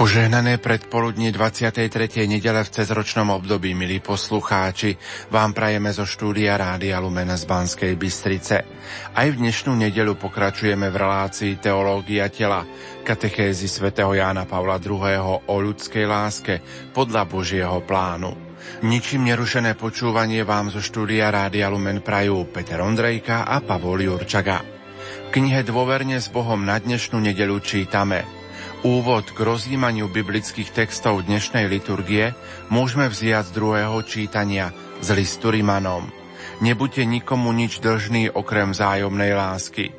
Požehnané predpoludnie 23. nedele v cezročnom období, milí poslucháči, vám prajeme zo štúdia Rádia Lumen z Banskej Bystrice. Aj v dnešnú nedelu pokračujeme v relácii Teológia tela, katechézy svätého Jána Pavla II. o ľudskej láske podľa Božieho plánu. Ničím nerušené počúvanie vám zo štúdia Rádia Lumen prajú Peter Ondrejka a Pavol Jurčaga. V knihe Dôverne s Bohom na dnešnú nedelu čítame – Úvod k rozjímaniu biblických textov dnešnej liturgie môžeme vziať z druhého čítania z listu Rimanom. Nebuďte nikomu nič dlžný okrem vzájomnej lásky.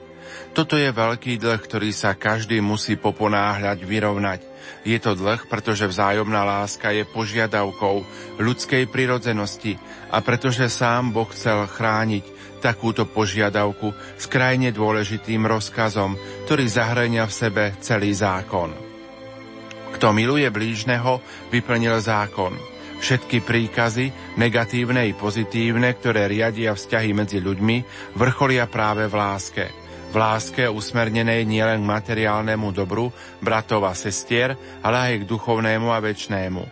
Toto je veľký dlh, ktorý sa každý musí poponáhľať vyrovnať. Je to dlh, pretože vzájomná láska je požiadavkou ľudskej prirodzenosti a pretože sám Boh chcel chrániť takúto požiadavku s krajne dôležitým rozkazom, ktorý zahrania v sebe celý zákon. Kto miluje blížneho, vyplnil zákon. Všetky príkazy, negatívne i pozitívne, ktoré riadia vzťahy medzi ľuďmi, vrcholia práve v láske. V láske usmernenej nielen k materiálnemu dobru, bratov a sestier, ale aj k duchovnému a väčnému.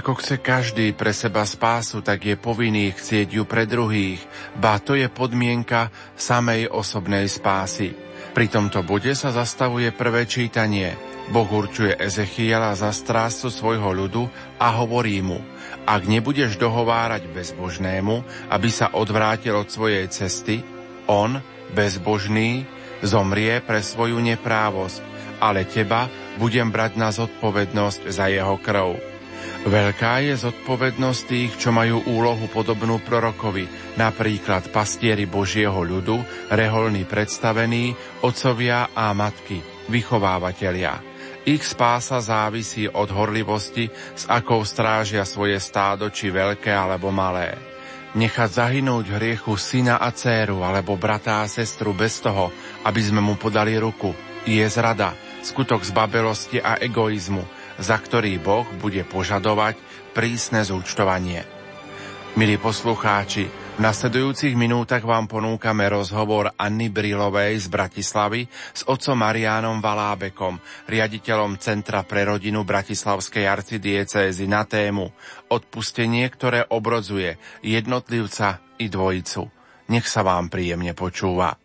Ako chce každý pre seba spásu, tak je povinný chcieť ju pre druhých, ba to je podmienka samej osobnej spásy. Pri tomto bode sa zastavuje prvé čítanie. Boh určuje Ezechiela za strástu svojho ľudu a hovorí mu, ak nebudeš dohovárať bezbožnému, aby sa odvrátil od svojej cesty, on, bezbožný, zomrie pre svoju neprávosť, ale teba budem brať na zodpovednosť za jeho krv. Veľká je zodpovednosť tých, čo majú úlohu podobnú prorokovi, napríklad pastieri Božieho ľudu, reholní predstavení, otcovia a matky, vychovávateľia. Ich spása závisí od horlivosti, s akou strážia svoje stádo, či veľké alebo malé. Nechať zahynúť hriechu syna a dceru alebo brata a sestru bez toho, aby sme mu podali ruku, je zrada, skutok zbabelosti a egoizmu, za ktorý Boh bude požadovať prísne zúčtovanie. Milí poslucháči, v nasledujúcich minútach vám ponúkame rozhovor Anny Brilovej z Bratislavy s otcom Mariánom Valábekom, riaditeľom Centra pre rodinu Bratislavskej arcidiecézy na tému Odpustenie, ktoré obrodzuje jednotlivca i dvojicu. Nech sa vám príjemne počúva.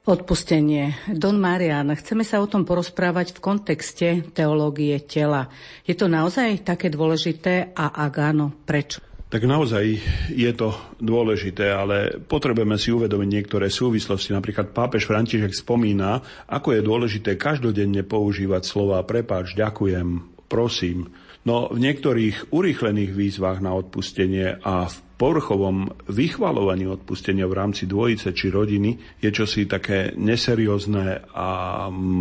Odpustenie. Don Marian, chceme sa o tom porozprávať v kontexte teológie tela. Je to naozaj také dôležité a ak áno, prečo? Tak naozaj je to dôležité, ale potrebujeme si uvedomiť niektoré súvislosti. Napríklad pápež František spomína, ako je dôležité každodenne používať slova prepáč, ďakujem, prosím. No v niektorých urýchlených výzvach na odpustenie a v povrchovom vychvalovaní odpustenia v rámci dvojice či rodiny je čosi také neseriózne a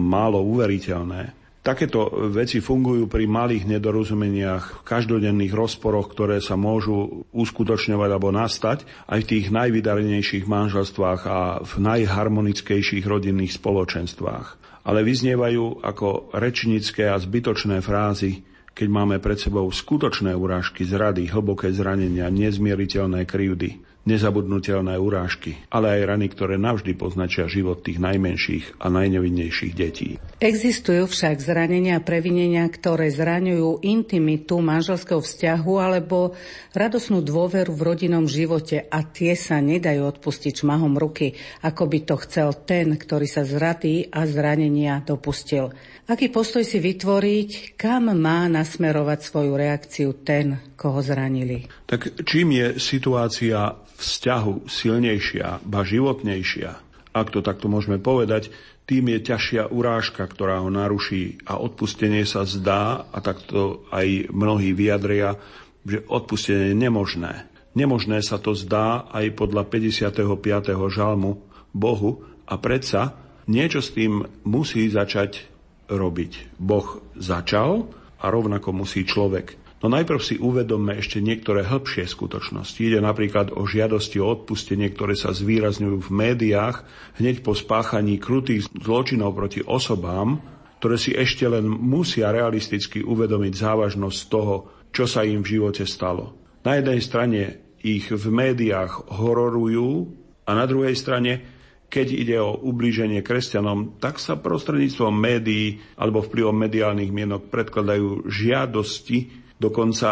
málo uveriteľné. Takéto veci fungujú pri malých nedorozumeniach, každodenných rozporoch, ktoré sa môžu uskutočňovať alebo nastať aj v tých najvydarenejších manželstvách a v najharmonickejších rodinných spoločenstvách. Ale vyznievajú ako rečnícke a zbytočné frázy, keď máme pred sebou skutočné urážky, zrady, hlboké zranenia, nezmieriteľné krivdy, nezabudnutelné urážky, ale aj rany, ktoré navždy poznačia život tých najmenších a najnevinnejších detí. Existujú však zranenia a previnenia, ktoré zraňujú intimitu manželského vzťahu alebo radosnú dôveru v rodinnom živote a tie sa nedajú odpustiť šmahom ruky, ako by to chcel ten, ktorý sa zratý a zranenia dopustil. Aký postoj si vytvoriť, kam má nasmerovať svoju reakciu ten, koho zranili? Tak čím je situácia vzťahu silnejšia, ba životnejšia, ak to takto môžeme povedať, tým je ťažšia urážka, ktorá ho naruší a odpustenie sa zdá, a takto aj mnohí vyjadria, že odpustenie je nemožné. Nemožné sa to zdá aj podľa 55. žalmu Bohu a predsa niečo s tým musí začať robiť. Boh začal a rovnako musí človek. No najprv si uvedomme ešte niektoré hĺbšie skutočnosti. Ide napríklad o žiadosti o odpustenie, ktoré sa zvýrazňujú v médiách hneď po spáchaní krutých zločinov proti osobám, ktoré si ešte len musia realisticky uvedomiť závažnosť toho, čo sa im v živote stalo. Na jednej strane ich v médiách hororujú a na druhej strane keď ide o ublíženie kresťanom, tak sa prostredníctvom médií alebo vplyvom mediálnych mienok predkladajú žiadosti, dokonca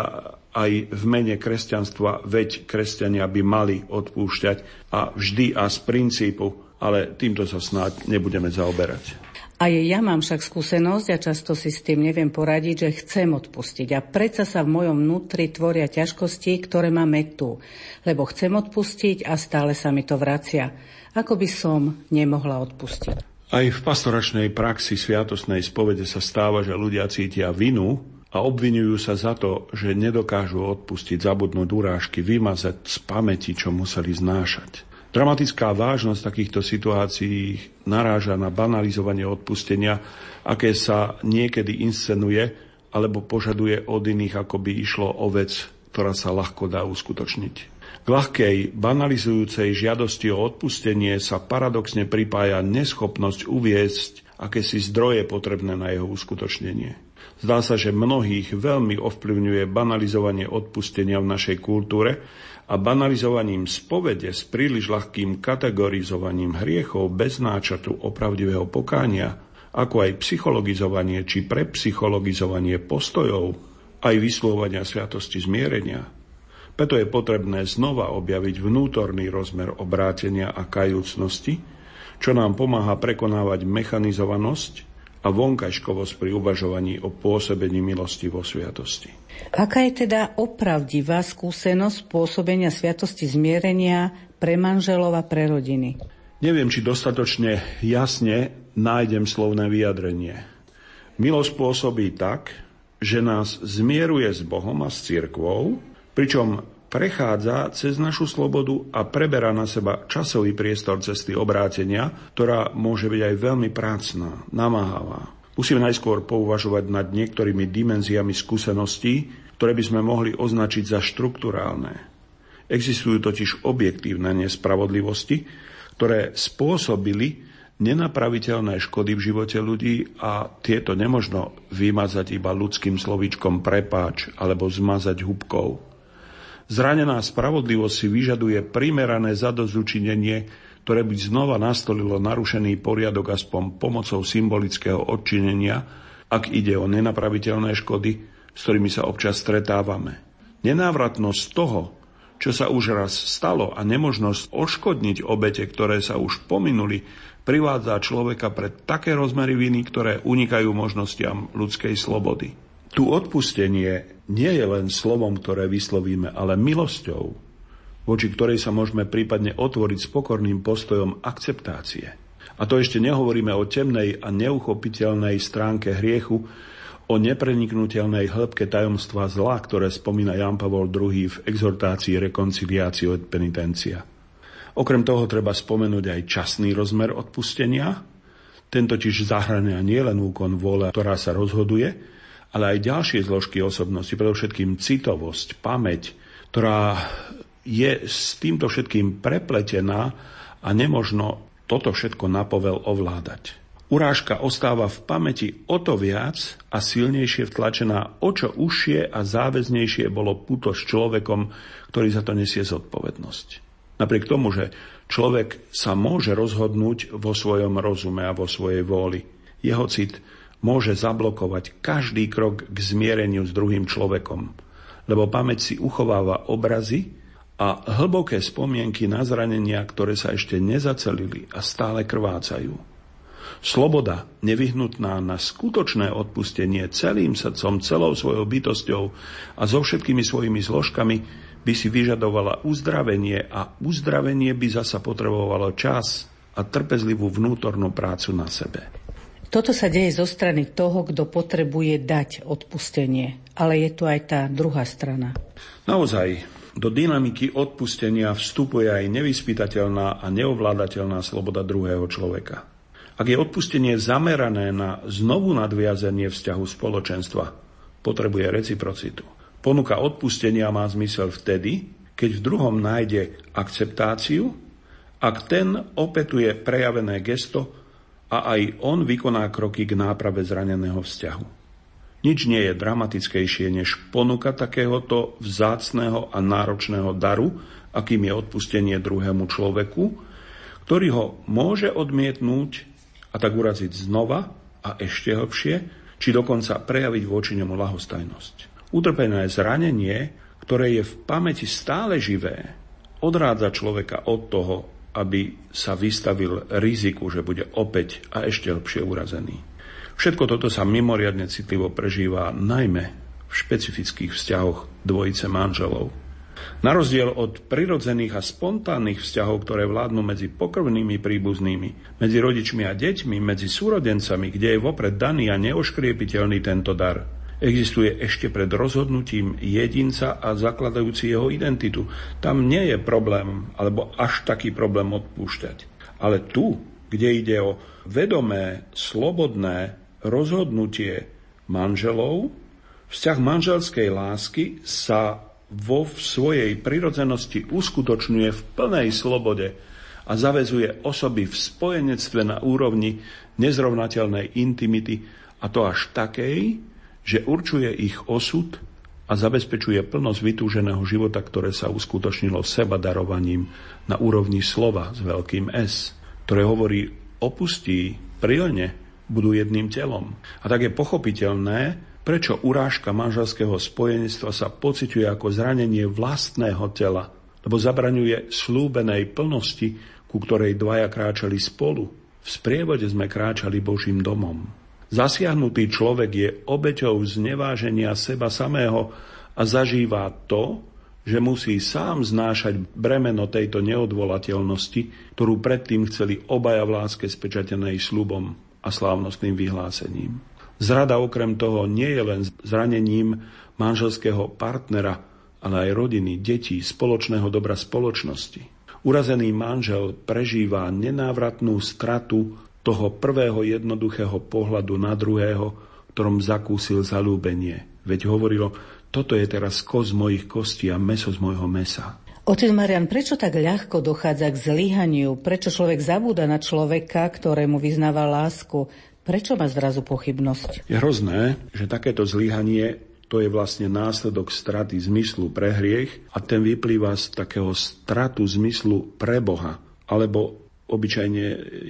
aj v mene kresťanstva, veď kresťania by mali odpúšťať a vždy a z princípu, ale týmto sa snáď nebudeme zaoberať. Aj ja mám však skúsenosť a často si s tým neviem poradiť, že chcem odpustiť. A predsa sa v mojom vnútri tvoria ťažkosti, ktoré máme tu. Lebo chcem odpustiť a stále sa mi to vracia. Ako by som nemohla odpustiť? Aj v pastoračnej praxi sviatosnej spovede sa stáva, že ľudia cítia vinu a obvinujú sa za to, že nedokážu odpustiť, zabudnúť urážky, vymazať z pamäti, čo museli znášať. Dramatická vážnosť takýchto situácií naráža na banalizovanie odpustenia, aké sa niekedy inscenuje alebo požaduje od iných, ako by išlo o vec, ktorá sa ľahko dá uskutočniť. K ľahkej, banalizujúcej žiadosti o odpustenie sa paradoxne pripája neschopnosť uviesť akési zdroje potrebné na jeho uskutočnenie. Zdá sa, že mnohých veľmi ovplyvňuje banalizovanie odpustenia v našej kultúre a banalizovaním spovede s príliš ľahkým kategorizovaním hriechov bez náčatu opravdivého pokánia, ako aj psychologizovanie či prepsychologizovanie postojov, aj vyslovania sviatosti zmierenia. Preto je potrebné znova objaviť vnútorný rozmer obrátenia a kajúcnosti, čo nám pomáha prekonávať mechanizovanosť a vonkajškovosť pri uvažovaní o pôsobení milosti vo sviatosti. Aká je teda opravdivá skúsenosť pôsobenia sviatosti zmierenia pre manželov a pre rodiny? Neviem, či dostatočne jasne nájdem slovné vyjadrenie. Milosť pôsobí tak, že nás zmieruje s Bohom a s cirkvou, pričom prechádza cez našu slobodu a preberá na seba časový priestor cesty obrátenia, ktorá môže byť aj veľmi prácná, namáhavá. Musíme najskôr pouvažovať nad niektorými dimenziami skúseností, ktoré by sme mohli označiť za štruktúrálne. Existujú totiž objektívne nespravodlivosti, ktoré spôsobili nenapraviteľné škody v živote ľudí a tieto nemožno vymazať iba ľudským slovíčkom prepáč alebo zmazať hubkou. Zranená spravodlivosť si vyžaduje primerané zadozučinenie ktoré by znova nastolilo narušený poriadok aspoň pomocou symbolického odčinenia, ak ide o nenapraviteľné škody, s ktorými sa občas stretávame. Nenávratnosť toho, čo sa už raz stalo a nemožnosť oškodniť obete, ktoré sa už pominuli, privádza človeka pred také rozmery viny, ktoré unikajú možnostiam ľudskej slobody. Tu odpustenie nie je len slovom, ktoré vyslovíme, ale milosťou, voči ktorej sa môžeme prípadne otvoriť s pokorným postojom akceptácie. A to ešte nehovoríme o temnej a neuchopiteľnej stránke hriechu, o nepreniknutelnej hĺbke tajomstva zla, ktoré spomína Jan Pavol II v exhortácii rekonciliáciu et penitencia. Okrem toho treba spomenúť aj časný rozmer odpustenia. Ten totiž zahrania nielen úkon vôle, ktorá sa rozhoduje, ale aj ďalšie zložky osobnosti, predovšetkým citovosť, pamäť, ktorá je s týmto všetkým prepletená a nemožno toto všetko napovel ovládať. Urážka ostáva v pamäti o to viac a silnejšie vtlačená, o čo užšie a záväznejšie bolo puto s človekom, ktorý za to nesie zodpovednosť. Napriek tomu, že človek sa môže rozhodnúť vo svojom rozume a vo svojej vôli, jeho cit môže zablokovať každý krok k zmiereniu s druhým človekom, lebo pamäť si uchováva obrazy, a hlboké spomienky na zranenia, ktoré sa ešte nezacelili a stále krvácajú. Sloboda, nevyhnutná na skutočné odpustenie celým srdcom, celou svojou bytosťou a so všetkými svojimi zložkami, by si vyžadovala uzdravenie a uzdravenie by zasa potrebovalo čas a trpezlivú vnútornú prácu na sebe. Toto sa deje zo strany toho, kto potrebuje dať odpustenie. Ale je tu aj tá druhá strana. Naozaj, do dynamiky odpustenia vstupuje aj nevyspytateľná a neovládateľná sloboda druhého človeka. Ak je odpustenie zamerané na znovu nadviazanie vzťahu spoločenstva, potrebuje reciprocitu. Ponuka odpustenia má zmysel vtedy, keď v druhom nájde akceptáciu, ak ten opetuje prejavené gesto a aj on vykoná kroky k náprave zraneného vzťahu. Nič nie je dramatickejšie než ponuka takéhoto vzácného a náročného daru, akým je odpustenie druhému človeku, ktorý ho môže odmietnúť a tak uraziť znova a ešte hlbšie, či dokonca prejaviť voči nemu lahostajnosť. Utrpené zranenie, ktoré je v pamäti stále živé, odrádza človeka od toho, aby sa vystavil riziku, že bude opäť a ešte hlbšie urazený. Všetko toto sa mimoriadne citlivo prežíva najmä v špecifických vzťahoch dvojice manželov. Na rozdiel od prirodzených a spontánnych vzťahov, ktoré vládnu medzi pokrvnými príbuznými, medzi rodičmi a deťmi, medzi súrodencami, kde je vopred daný a neoškriepiteľný tento dar, existuje ešte pred rozhodnutím jedinca a zakladajúci jeho identitu. Tam nie je problém, alebo až taký problém odpúšťať. Ale tu, kde ide o vedomé, slobodné rozhodnutie manželov, vzťah manželskej lásky sa vo svojej prirodzenosti uskutočňuje v plnej slobode a zavezuje osoby v spojenectve na úrovni nezrovnateľnej intimity a to až takej, že určuje ich osud a zabezpečuje plnosť vytúženého života, ktoré sa uskutočnilo seba darovaním na úrovni slova s veľkým S, ktoré hovorí opustí, prilne, budú jedným telom. A tak je pochopiteľné, Prečo urážka manželského spojenstva sa pociťuje ako zranenie vlastného tela, lebo zabraňuje slúbenej plnosti, ku ktorej dvaja kráčali spolu. V sprievode sme kráčali Božím domom. Zasiahnutý človek je obeťou zneváženia seba samého a zažíva to, že musí sám znášať bremeno tejto neodvolateľnosti, ktorú predtým chceli obaja v láske spečatenej slubom a slávnostným vyhlásením. Zrada okrem toho nie je len zranením manželského partnera, ale aj rodiny, detí, spoločného dobra spoločnosti. Urazený manžel prežíva nenávratnú stratu toho prvého jednoduchého pohľadu na druhého, ktorom zakúsil zalúbenie. Veď hovorilo, toto je teraz koz mojich kostí a meso z mojho mesa. Otec Marian, prečo tak ľahko dochádza k zlyhaniu? Prečo človek zabúda na človeka, ktorému vyznáva lásku? Prečo má zrazu pochybnosť? Je hrozné, že takéto zlyhanie to je vlastne následok straty zmyslu pre hriech a ten vyplýva z takého stratu zmyslu pre Boha. Alebo obyčajne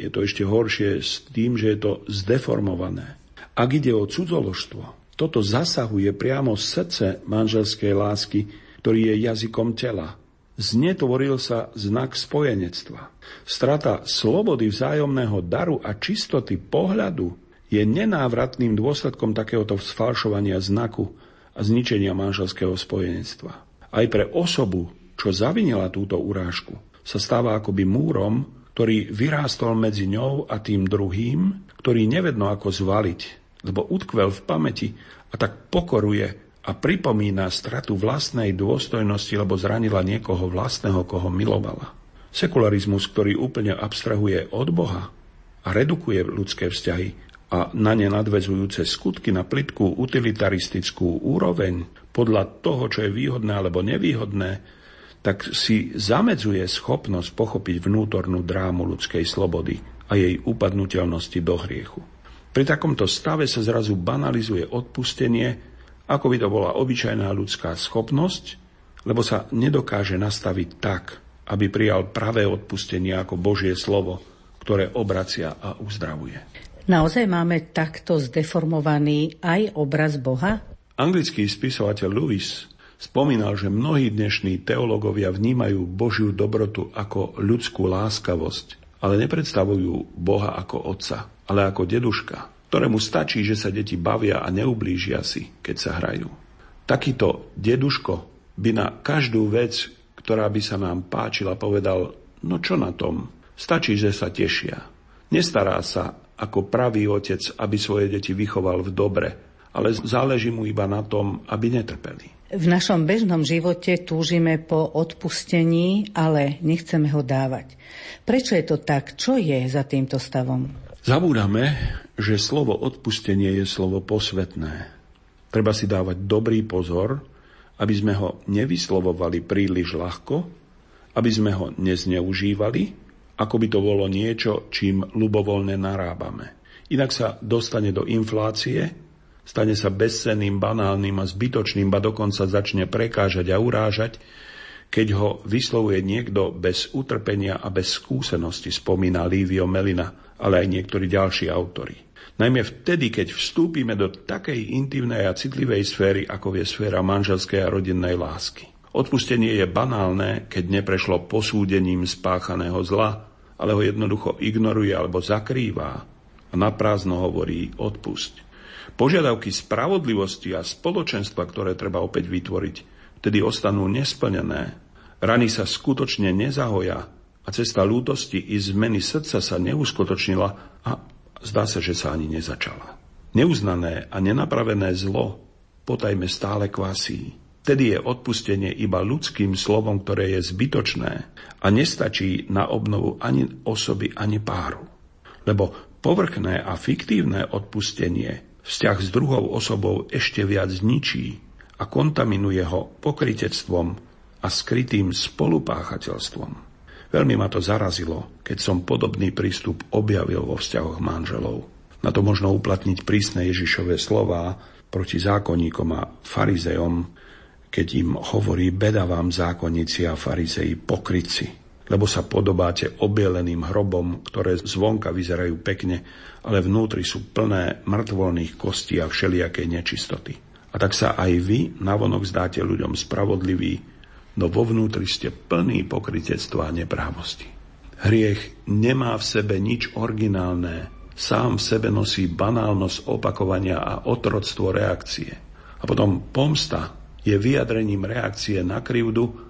je to ešte horšie s tým, že je to zdeformované. Ak ide o cudzoložstvo, toto zasahuje priamo srdce manželskej lásky, ktorý je jazykom tela znetvoril sa znak spojenectva. Strata slobody vzájomného daru a čistoty pohľadu je nenávratným dôsledkom takéhoto sfalšovania znaku a zničenia manželského spojenectva. Aj pre osobu, čo zavinila túto urážku, sa stáva akoby múrom, ktorý vyrástol medzi ňou a tým druhým, ktorý nevedno ako zvaliť, lebo utkvel v pamäti a tak pokoruje a pripomína stratu vlastnej dôstojnosti, lebo zranila niekoho vlastného, koho milovala. Sekularizmus, ktorý úplne abstrahuje od Boha a redukuje ľudské vzťahy a na ne nadvezujúce skutky na plitkú utilitaristickú úroveň podľa toho, čo je výhodné alebo nevýhodné, tak si zamedzuje schopnosť pochopiť vnútornú drámu ľudskej slobody a jej upadnutelnosti do hriechu. Pri takomto stave sa zrazu banalizuje odpustenie ako by to bola obyčajná ľudská schopnosť, lebo sa nedokáže nastaviť tak, aby prijal pravé odpustenie ako Božie slovo, ktoré obracia a uzdravuje. Naozaj máme takto zdeformovaný aj obraz Boha? Anglický spisovateľ Lewis spomínal, že mnohí dnešní teológovia vnímajú Božiu dobrotu ako ľudskú láskavosť, ale nepredstavujú Boha ako otca, ale ako deduška, ktorému stačí, že sa deti bavia a neublížia si, keď sa hrajú. Takýto deduško by na každú vec, ktorá by sa nám páčila, povedal, no čo na tom, stačí, že sa tešia. Nestará sa ako pravý otec, aby svoje deti vychoval v dobre, ale záleží mu iba na tom, aby netrpeli. V našom bežnom živote túžime po odpustení, ale nechceme ho dávať. Prečo je to tak? Čo je za týmto stavom? Zabúdame, že slovo odpustenie je slovo posvetné. Treba si dávať dobrý pozor, aby sme ho nevyslovovali príliš ľahko, aby sme ho nezneužívali, ako by to bolo niečo, čím ľubovoľne narábame. Inak sa dostane do inflácie, stane sa bezcenným, banálnym a zbytočným, ba dokonca začne prekážať a urážať, keď ho vyslovuje niekto bez utrpenia a bez skúsenosti, spomína Livio Melina, ale aj niektorí ďalší autory. Najmä vtedy, keď vstúpime do takej intimnej a citlivej sféry, ako je sféra manželskej a rodinnej lásky. Odpustenie je banálne, keď neprešlo posúdením spáchaného zla, ale ho jednoducho ignoruje alebo zakrýva a naprázdno hovorí odpusť. Požiadavky spravodlivosti a spoločenstva, ktoré treba opäť vytvoriť, vtedy ostanú nesplnené. Rany sa skutočne nezahoja a cesta lútosti i zmeny srdca sa neuskutočnila a zdá sa, že sa ani nezačala. Neuznané a nenapravené zlo potajme stále kvasí. Tedy je odpustenie iba ľudským slovom, ktoré je zbytočné a nestačí na obnovu ani osoby, ani páru. Lebo povrchné a fiktívne odpustenie vzťah s druhou osobou ešte viac zničí a kontaminuje ho pokritectvom a skrytým spolupáchateľstvom. Veľmi ma to zarazilo, keď som podobný prístup objavil vo vzťahoch manželov. Na to možno uplatniť prísne Ježišové slova proti zákonníkom a farizejom, keď im hovorí beda vám zákonníci a farizeji pokryci, lebo sa podobáte obieleným hrobom, ktoré zvonka vyzerajú pekne, ale vnútri sú plné mŕtvolných kostí a všelijakej nečistoty. A tak sa aj vy navonok zdáte ľuďom spravodliví, no vo vnútri ste plný pokritectva a neprávosti. Hriech nemá v sebe nič originálne, sám v sebe nosí banálnosť opakovania a otroctvo reakcie. A potom pomsta je vyjadrením reakcie na krivdu,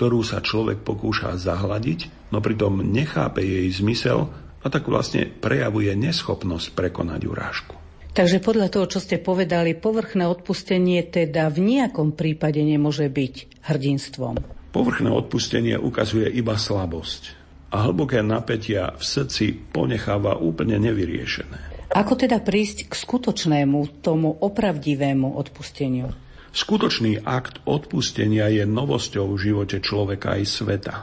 ktorú sa človek pokúša zahladiť, no pritom nechápe jej zmysel a tak vlastne prejavuje neschopnosť prekonať urážku. Takže podľa toho, čo ste povedali, povrchné odpustenie teda v nejakom prípade nemôže byť hrdinstvom. Povrchné odpustenie ukazuje iba slabosť a hlboké napätia v srdci ponecháva úplne nevyriešené. Ako teda prísť k skutočnému, tomu opravdivému odpusteniu? Skutočný akt odpustenia je novosťou v živote človeka aj sveta.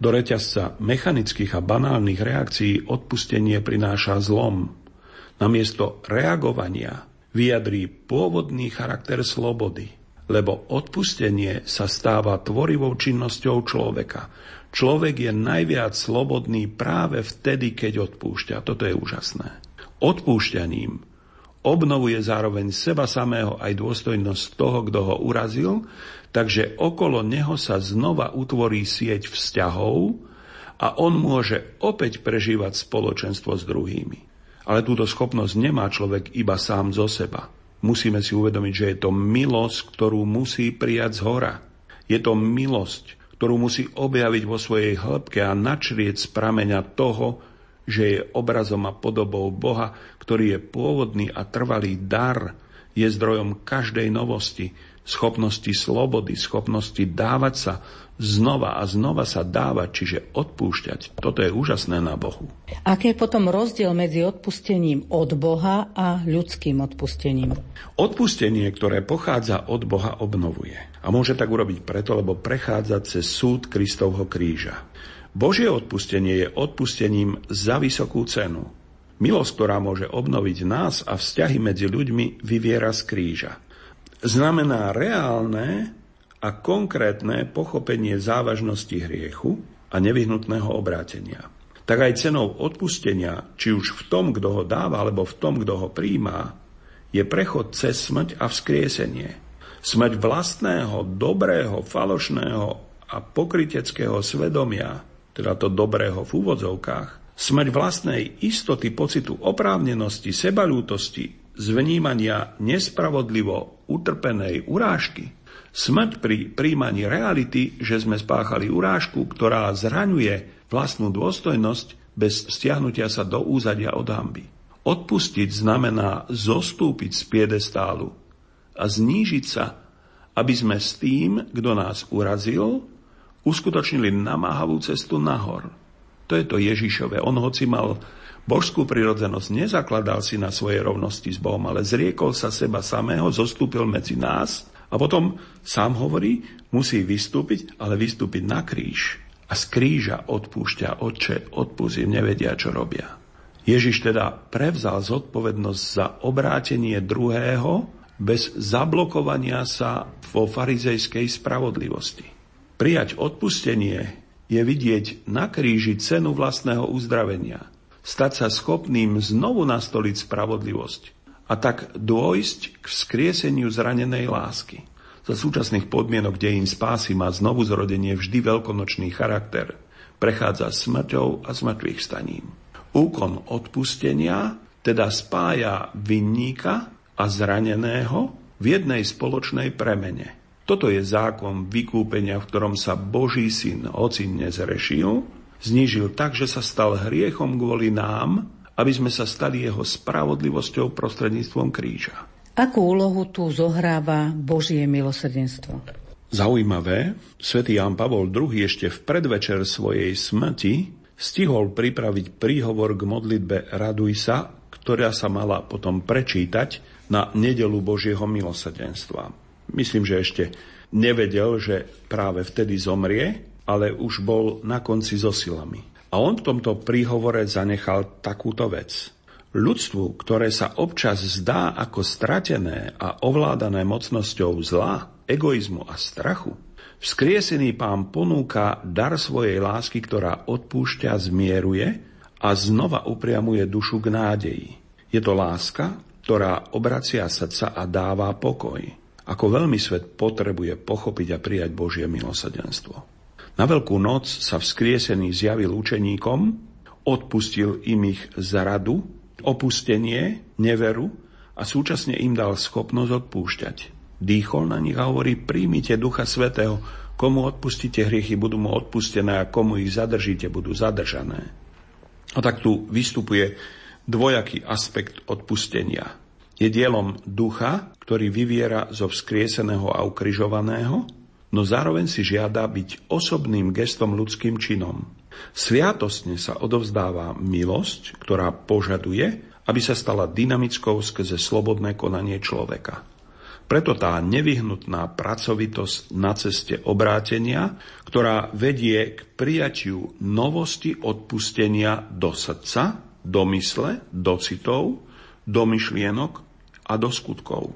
Do reťazca mechanických a banálnych reakcií odpustenie prináša zlom, namiesto reagovania vyjadrí pôvodný charakter slobody, lebo odpustenie sa stáva tvorivou činnosťou človeka. Človek je najviac slobodný práve vtedy, keď odpúšťa. Toto je úžasné. Odpúšťaním obnovuje zároveň seba samého aj dôstojnosť toho, kto ho urazil, takže okolo neho sa znova utvorí sieť vzťahov a on môže opäť prežívať spoločenstvo s druhými. Ale túto schopnosť nemá človek iba sám zo seba. Musíme si uvedomiť, že je to milosť, ktorú musí prijať z hora. Je to milosť, ktorú musí objaviť vo svojej hĺbke a načrieť z prameňa toho, že je obrazom a podobou Boha, ktorý je pôvodný a trvalý dar, je zdrojom každej novosti, schopnosti slobody, schopnosti dávať sa, znova a znova sa dávať, čiže odpúšťať. Toto je úžasné na Bohu. Aké je potom rozdiel medzi odpustením od Boha a ľudským odpustením? Odpustenie, ktoré pochádza od Boha, obnovuje. A môže tak urobiť preto, lebo prechádza cez súd Kristovho kríža. Božie odpustenie je odpustením za vysokú cenu. Milosť, ktorá môže obnoviť nás a vzťahy medzi ľuďmi, vyviera z kríža. Znamená reálne a konkrétne pochopenie závažnosti hriechu a nevyhnutného obrátenia. Tak aj cenou odpustenia, či už v tom, kto ho dáva, alebo v tom, kto ho príjma, je prechod cez smrť a vzkriesenie. Smrť vlastného, dobrého, falošného a pokryteckého svedomia, teda to dobrého v úvodzovkách, smrť vlastnej istoty pocitu oprávnenosti, sebalútosti, z nespravodlivo utrpenej urážky, Smrť pri príjmaní reality, že sme spáchali urážku, ktorá zraňuje vlastnú dôstojnosť bez stiahnutia sa do úzadia od hamby. Odpustiť znamená zostúpiť z piedestálu a znížiť sa, aby sme s tým, kto nás urazil, uskutočnili namáhavú cestu nahor. To je to Ježišové. On hoci mal božskú prirodzenosť, nezakladal si na svojej rovnosti s Bohom, ale zriekol sa seba samého, zostúpil medzi nás a potom sám hovorí, musí vystúpiť, ale vystúpiť na kríž. A z kríža odpúšťa, oče, odpúsim, nevedia, čo robia. Ježiš teda prevzal zodpovednosť za obrátenie druhého bez zablokovania sa vo farizejskej spravodlivosti. Prijať odpustenie je vidieť na kríži cenu vlastného uzdravenia, stať sa schopným znovu nastoliť spravodlivosť a tak dôjsť k vzkrieseniu zranenej lásky. Za súčasných podmienok dejín spásy má znovu zrodenie vždy veľkonočný charakter. Prechádza smrťou a smrtvých staním. Úkon odpustenia teda spája vinníka a zraneného v jednej spoločnej premene. Toto je zákon vykúpenia, v ktorom sa Boží syn, hoci nezrešil, znížil tak, že sa stal hriechom kvôli nám, aby sme sa stali jeho spravodlivosťou prostredníctvom kríža. Akú úlohu tu zohráva Božie milosrdenstvo? Zaujímavé, svätý Ján Pavol II ešte v predvečer svojej smrti stihol pripraviť príhovor k modlitbe Raduj sa, ktorá sa mala potom prečítať na nedelu Božieho milosrdenstva. Myslím, že ešte nevedel, že práve vtedy zomrie, ale už bol na konci so silami. A on v tomto príhovore zanechal takúto vec. Ľudstvu, ktoré sa občas zdá ako stratené a ovládané mocnosťou zla, egoizmu a strachu, vzkriesený pán ponúka dar svojej lásky, ktorá odpúšťa, zmieruje a znova upriamuje dušu k nádeji. Je to láska, ktorá obracia srdca a dáva pokoj. Ako veľmi svet potrebuje pochopiť a prijať Božie milosadenstvo. Na Veľkú noc sa vzkriesený zjavil učeníkom, odpustil im ich zradu, opustenie, neveru a súčasne im dal schopnosť odpúšťať. Dýchol na nich a hovorí, príjmite Ducha Svetého, komu odpustíte hriechy, budú mu odpustené a komu ich zadržíte, budú zadržané. A tak tu vystupuje dvojaký aspekt odpustenia. Je dielom ducha, ktorý vyviera zo vzkrieseného a ukrižovaného, no zároveň si žiada byť osobným gestom ľudským činom. Sviatostne sa odovzdáva milosť, ktorá požaduje, aby sa stala dynamickou skrze slobodné konanie človeka. Preto tá nevyhnutná pracovitosť na ceste obrátenia, ktorá vedie k prijatiu novosti odpustenia do srdca, do mysle, do citov, do myšlienok a do skutkov.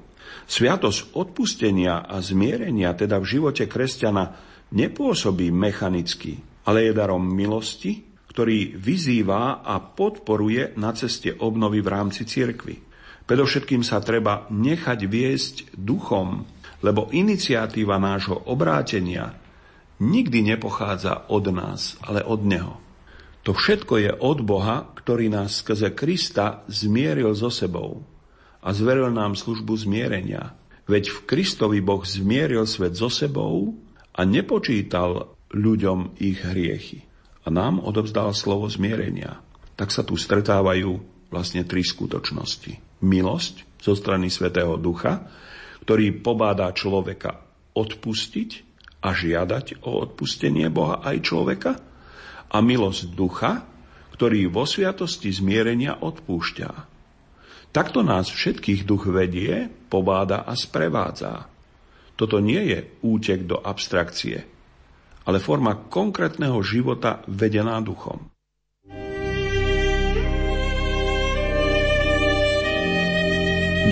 Sviatosť odpustenia a zmierenia teda v živote kresťana nepôsobí mechanicky, ale je darom milosti, ktorý vyzýva a podporuje na ceste obnovy v rámci cirkvy. Predovšetkým sa treba nechať viesť duchom, lebo iniciatíva nášho obrátenia nikdy nepochádza od nás, ale od Neho. To všetko je od Boha, ktorý nás skrze Krista zmieril so sebou a zveril nám službu zmierenia. Veď v Kristovi Boh zmieril svet so sebou a nepočítal ľuďom ich hriechy. A nám odovzdal slovo zmierenia. Tak sa tu stretávajú vlastne tri skutočnosti milosť zo strany Svetého Ducha, ktorý pobádá človeka odpustiť a žiadať o odpustenie Boha aj človeka a milosť Ducha, ktorý vo sviatosti zmierenia odpúšťa. Takto nás všetkých duch vedie, pobáda a sprevádza. Toto nie je útek do abstrakcie, ale forma konkrétneho života vedená duchom.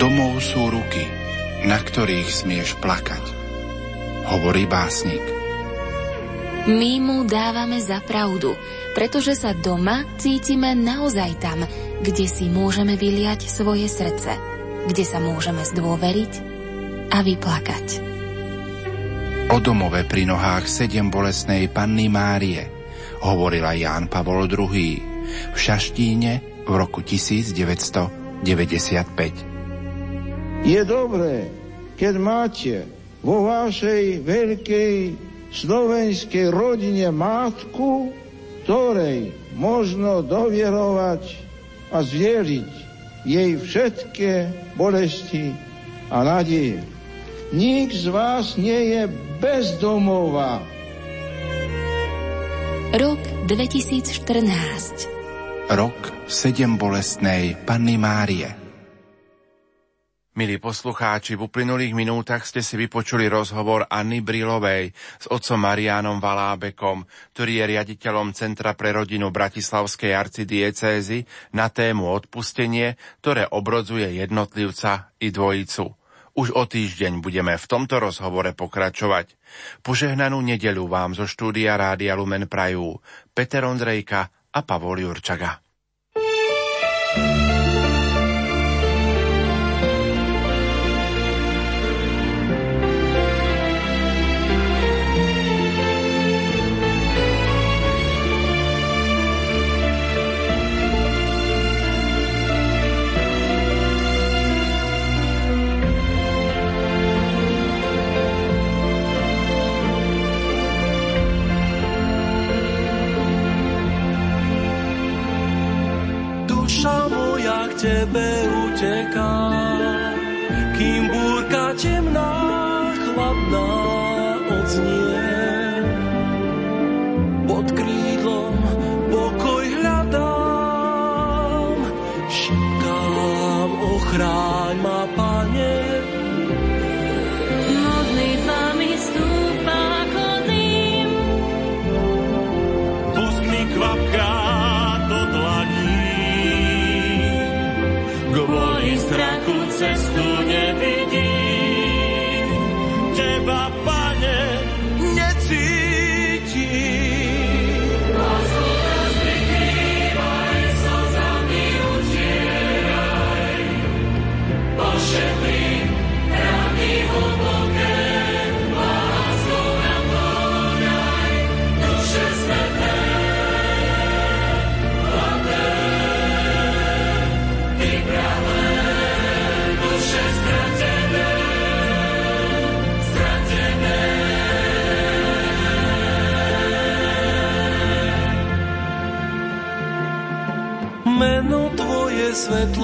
Domov sú ruky, na ktorých smieš plakať, hovorí básnik. My mu dávame za pravdu, pretože sa doma cítime naozaj tam, kde si môžeme vyliať svoje srdce, kde sa môžeme zdôveriť a vyplakať. O domove pri nohách sedem bolesnej panny Márie hovorila Ján Pavol II v Šaštíne v roku 1995. Je dobré, keď máte vo vašej veľkej slovenskej rodine matku, ktorej možno dovierovať a zvieriť jej všetké bolesti a nádeje. Nik z vás nie je bezdomová. Rok 2014 Rok sedem bolestnej Panny Márie Milí poslucháči, v uplynulých minútach ste si vypočuli rozhovor Anny Brilovej s otcom Marianom Valábekom, ktorý je riaditeľom Centra pre rodinu Bratislavskej arcidiecézy na tému odpustenie, ktoré obrodzuje jednotlivca i dvojicu. Už o týždeň budeme v tomto rozhovore pokračovať. Požehnanú nedeľu vám zo štúdia Rádia Lumen Prajú Peter Ondrejka a Pavol Jurčaga. thank you tebe utekám, kým búrka temná, chladná odznie. Pod krídlom pokoj hľadám, šepkám ochrán.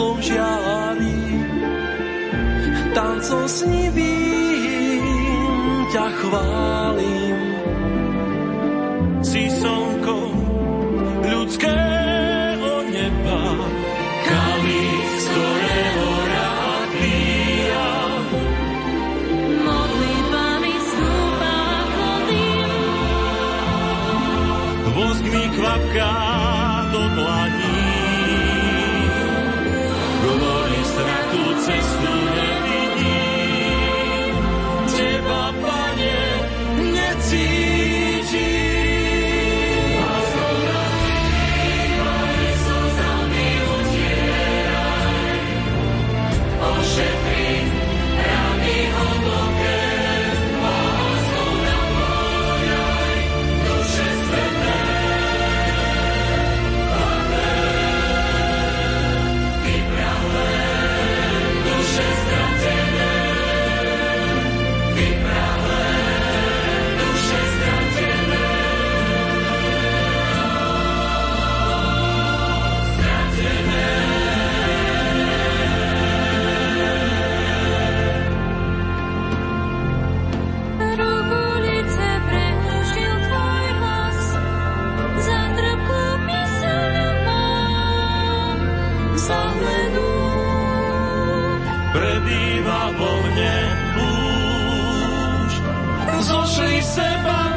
svetlo žiari, tancom s ním sa menú. Prebýva vo mne muž, zošli seba